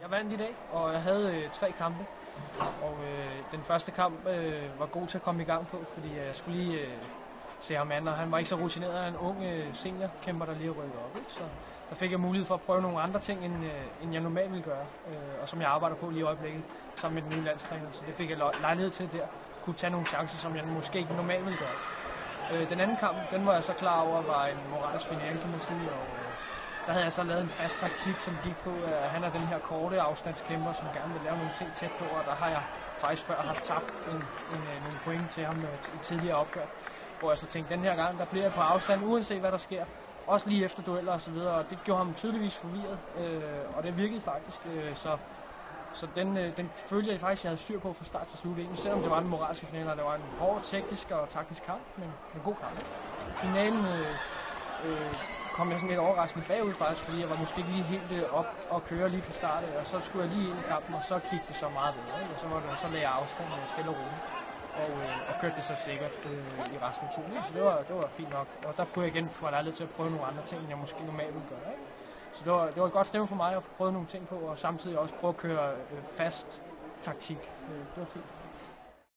Jeg vandt i dag, og jeg havde øh, tre kampe. Og øh, den første kamp øh, var god til at komme i gang på, fordi jeg skulle lige øh, se ham an, og han var ikke så rutineret. Han er en ung øh, seniorkæmper, der lige er rykket op. Ikke? Så der fik jeg mulighed for at prøve nogle andre ting, end, øh, end jeg normalt ville gøre, øh, og som jeg arbejder på lige i øjeblikket sammen med den nye landstræner. Så det fik jeg lejlighed til der. Kunne tage nogle chancer, som jeg måske ikke normalt ville gøre. Øh, den anden kamp, den var jeg så klar over, var en moralsk finale, kan man sige, og øh, der havde jeg så lavet en fast taktik, som gik på, at han er den her korte afstandskæmper, som gerne vil lave nogle ting tæt på, og der har jeg faktisk før haft tabt en, en, en, nogle point til ham øh, i tidligere opgør. Hvor jeg så tænkte, den her gang, der bliver jeg på afstand, uanset hvad der sker. Også lige efter dueller og så videre, og det gjorde ham tydeligvis forvirret, øh, og det virkede faktisk. Øh, så så den, øh, den følte jeg faktisk, jeg havde styr på fra start til slut. Egentlig, selvom det var en moralske finale, og det var en hård teknisk og taktisk kamp, men en god kamp. Finalen øh, øh, kom jeg sådan lidt overraskende bagud faktisk, fordi jeg var måske ikke lige helt øh, op og køre lige fra start og så skulle jeg lige ind i kampen, og så gik det så meget bedre, ikke? og så var det så lagde jeg afstand og stille og roligt, og, øh, og kørte det så sikkert øh, i resten af turen, så det var, det var fint nok, og der kunne jeg igen få lejlighed til at prøve nogle andre ting, end jeg måske normalt ville gøre, ikke? Så det var, det var et godt stemme for mig at prøve nogle ting på, og samtidig også prøve at køre øh, fast taktik. Øh, det var fint.